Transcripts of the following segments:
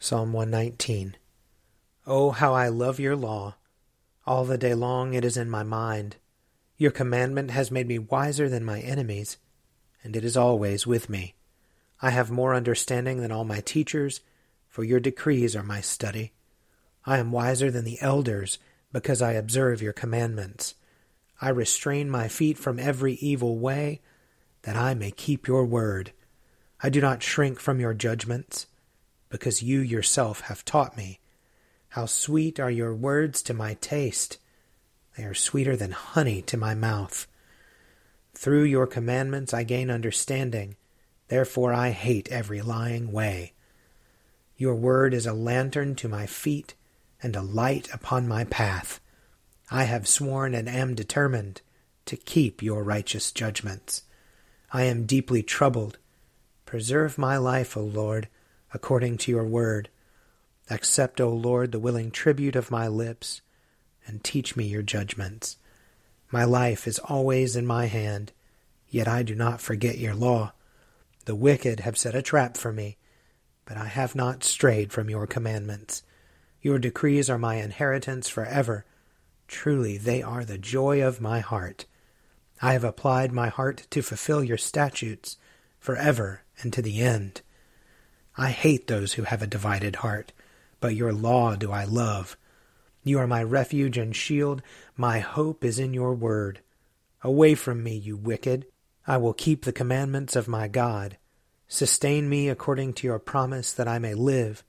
Psalm 119 Oh, how I love your law! All the day long it is in my mind. Your commandment has made me wiser than my enemies, and it is always with me. I have more understanding than all my teachers, for your decrees are my study. I am wiser than the elders, because I observe your commandments. I restrain my feet from every evil way, that I may keep your word. I do not shrink from your judgments, because you yourself have taught me. How sweet are your words to my taste! They are sweeter than honey to my mouth. Through your commandments I gain understanding Therefore I hate every lying way. Your word is a lantern to my feet and a light upon my path. I have sworn and am determined to keep your righteous judgments. I am deeply troubled. Preserve my life, O Lord, according to your word. Accept, O Lord, the willing tribute of my lips, and teach me your judgments. My life is always in my hand, yet I do not forget your law. The wicked have set a trap for me, but I have not strayed from your commandments. Your decrees are my inheritance forever. Truly, they are the joy of my heart. I have applied my heart to fulfill your statutes forever and to the end. I hate those who have a divided heart, but your law do I love. You are my refuge and shield. My hope is in your word. Away from me, you wicked. I will keep the commandments of my God. Sustain me according to your promise that I may live,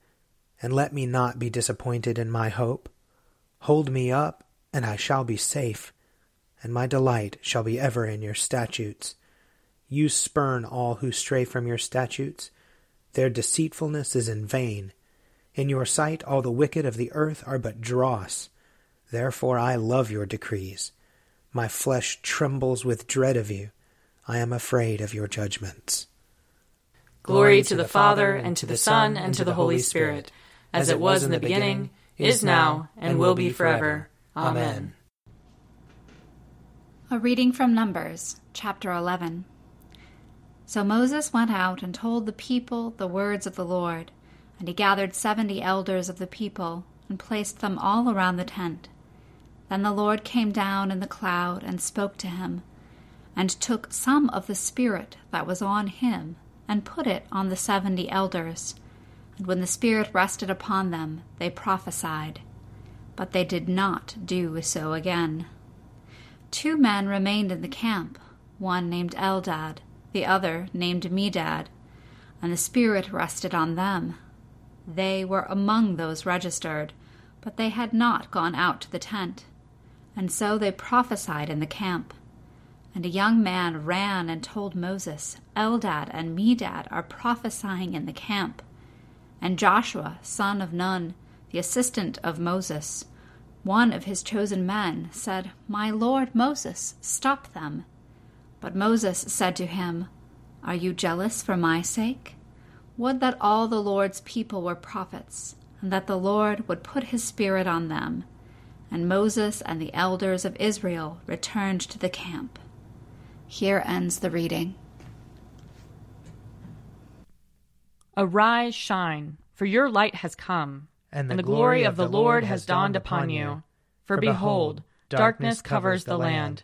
and let me not be disappointed in my hope. Hold me up, and I shall be safe, and my delight shall be ever in your statutes. You spurn all who stray from your statutes. Their deceitfulness is in vain. In your sight all the wicked of the earth are but dross. Therefore I love your decrees. My flesh trembles with dread of you. I am afraid of your judgments. Glory to the Father, and to the Son, and to the Holy Spirit, as it was in the beginning, is now, and will be forever. Amen. A reading from Numbers, chapter 11. So Moses went out and told the people the words of the Lord, and he gathered seventy elders of the people, and placed them all around the tent. Then the Lord came down in the cloud and spoke to him and took some of the Spirit that was on him, and put it on the seventy elders. And when the Spirit rested upon them, they prophesied. But they did not do so again. Two men remained in the camp, one named Eldad, the other named Medad, and the Spirit rested on them. They were among those registered, but they had not gone out to the tent. And so they prophesied in the camp. And a young man ran and told Moses, Eldad and Medad are prophesying in the camp. And Joshua, son of Nun, the assistant of Moses, one of his chosen men, said, My lord Moses, stop them. But Moses said to him, Are you jealous for my sake? Would that all the Lord's people were prophets, and that the Lord would put his spirit on them. And Moses and the elders of Israel returned to the camp. Here ends the reading. Arise, shine, for your light has come, and the, and the glory of the Lord has dawned upon you. For behold, darkness covers the land,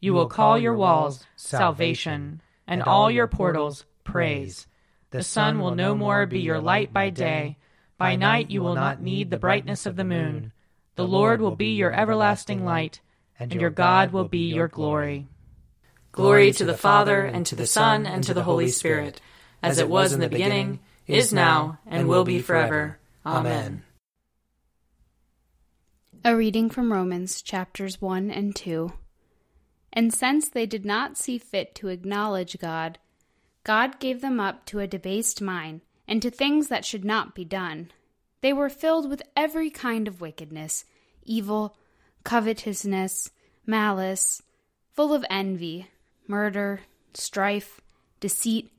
You will call your walls salvation, and all your portals praise. The sun will no more be your light by day. By night you will not need the brightness of the moon. The Lord will be your everlasting light, and your God will be your glory. Glory to the Father, and to the Son, and to the Holy Spirit, as it was in the beginning, is now, and will be forever. Amen. A reading from Romans chapters 1 and 2. And since they did not see fit to acknowledge God, God gave them up to a debased mind, and to things that should not be done. They were filled with every kind of wickedness, evil, covetousness, malice, full of envy murder, strife, deceit,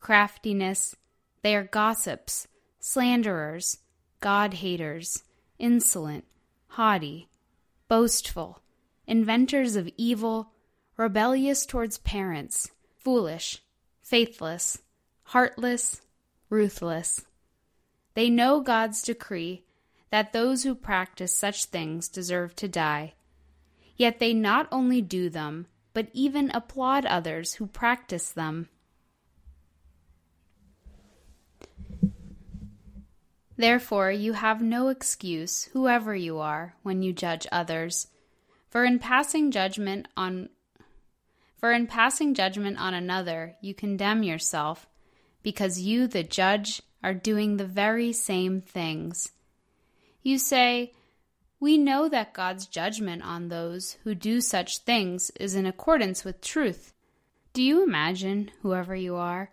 craftiness. They are gossips, slanderers, God haters, insolent, haughty, boastful, inventors of evil, rebellious towards parents, foolish, faithless, heartless, ruthless. They know God's decree that those who practice such things deserve to die. Yet they not only do them, but even applaud others who practice them. Therefore, you have no excuse, whoever you are, when you judge others. For in passing judgment on for in passing judgment on another, you condemn yourself, because you, the judge, are doing the very same things. You say, we know that God's judgment on those who do such things is in accordance with truth. Do you imagine, whoever you are,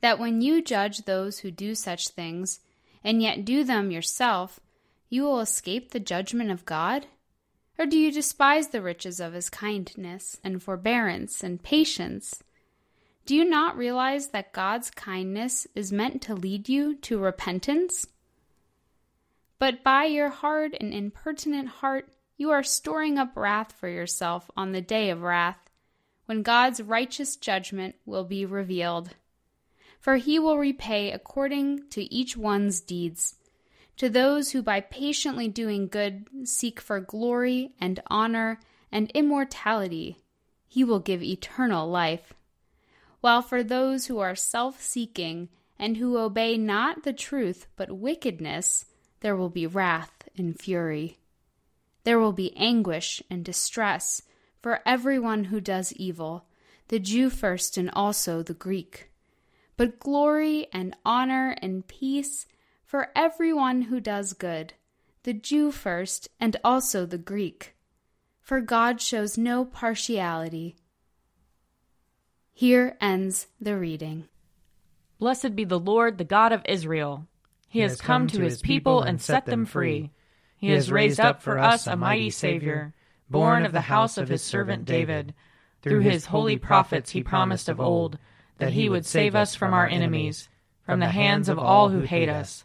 that when you judge those who do such things, and yet do them yourself, you will escape the judgment of God? Or do you despise the riches of his kindness and forbearance and patience? Do you not realize that God's kindness is meant to lead you to repentance? But by your hard and impertinent heart, you are storing up wrath for yourself on the day of wrath, when God's righteous judgment will be revealed. For he will repay according to each one's deeds. To those who by patiently doing good seek for glory and honor and immortality, he will give eternal life. While for those who are self seeking and who obey not the truth but wickedness, there will be wrath and fury. There will be anguish and distress for everyone who does evil, the Jew first and also the Greek. But glory and honor and peace for everyone who does good, the Jew first and also the Greek. For God shows no partiality. Here ends the reading. Blessed be the Lord, the God of Israel. He has come to his people and set them free. He has raised up for us a mighty Savior, born of the house of his servant David. Through his holy prophets he promised of old that he would save us from our enemies, from the hands of all who hate us.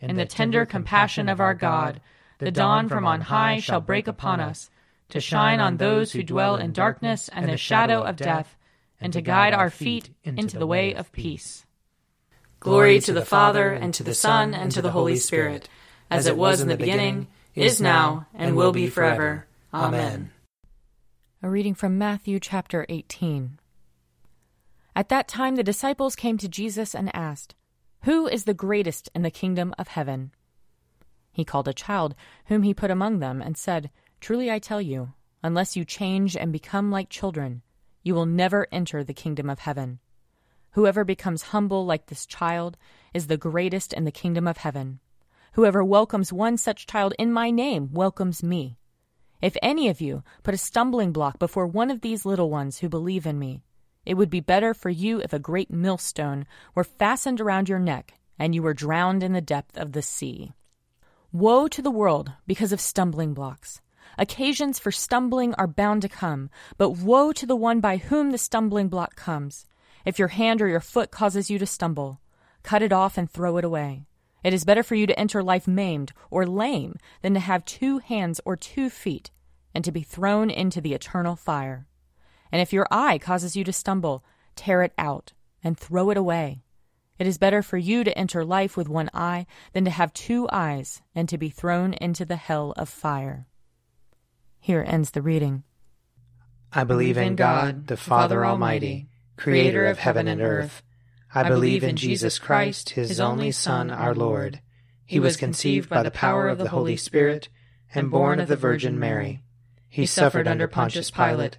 In the tender compassion of our God, the dawn from on high shall break upon us, to shine on those who dwell in darkness and the shadow of death, and to guide our feet into the way of peace. Glory to the Father, and to the Son, and to the Holy Spirit, as it was in the beginning, is now, and will be forever. Amen. A reading from Matthew chapter 18. At that time the disciples came to Jesus and asked, Who is the greatest in the kingdom of heaven? He called a child, whom he put among them, and said, Truly I tell you, unless you change and become like children, you will never enter the kingdom of heaven. Whoever becomes humble like this child is the greatest in the kingdom of heaven. Whoever welcomes one such child in my name welcomes me. If any of you put a stumbling block before one of these little ones who believe in me, it would be better for you if a great millstone were fastened around your neck and you were drowned in the depth of the sea. Woe to the world because of stumbling blocks. Occasions for stumbling are bound to come, but woe to the one by whom the stumbling block comes. If your hand or your foot causes you to stumble, cut it off and throw it away. It is better for you to enter life maimed or lame than to have two hands or two feet and to be thrown into the eternal fire. And if your eye causes you to stumble, tear it out and throw it away. It is better for you to enter life with one eye than to have two eyes and to be thrown into the hell of fire. Here ends the reading. I believe in God, the Father Almighty, creator of heaven and earth. I believe in Jesus Christ, his only Son, our Lord. He was conceived by the power of the Holy Spirit and born of the Virgin Mary. He suffered under Pontius Pilate,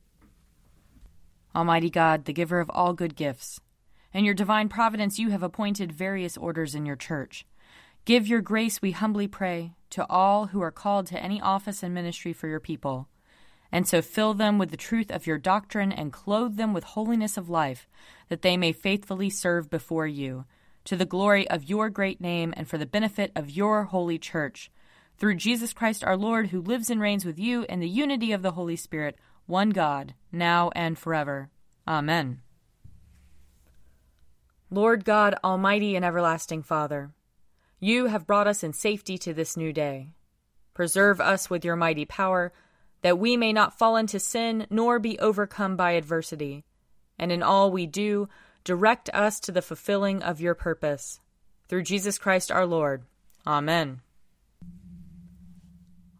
Almighty God, the giver of all good gifts, in your divine providence you have appointed various orders in your church. Give your grace, we humbly pray, to all who are called to any office and ministry for your people and so fill them with the truth of your doctrine and clothe them with holiness of life, that they may faithfully serve before you, to the glory of your great name and for the benefit of your holy church. Through Jesus Christ our Lord, who lives and reigns with you in the unity of the Holy Spirit, one God, now and forever. Amen. Lord God, Almighty and everlasting Father, you have brought us in safety to this new day. Preserve us with your mighty power that we may not fall into sin nor be overcome by adversity. And in all we do, direct us to the fulfilling of your purpose. Through Jesus Christ our Lord. Amen.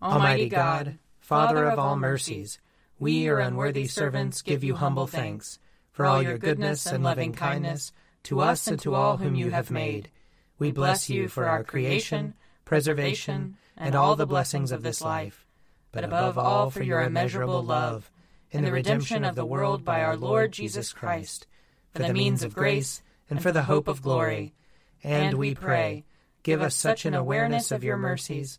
Almighty God, Father of all mercies, we, your unworthy servants, give you humble thanks for all your goodness and loving kindness to us and to all whom you have made. We bless you for our creation, preservation, and all the blessings of this life, but above all for your immeasurable love in the redemption of the world by our Lord Jesus Christ, for the means of grace and for the hope of glory. And we pray, give us such an awareness of your mercies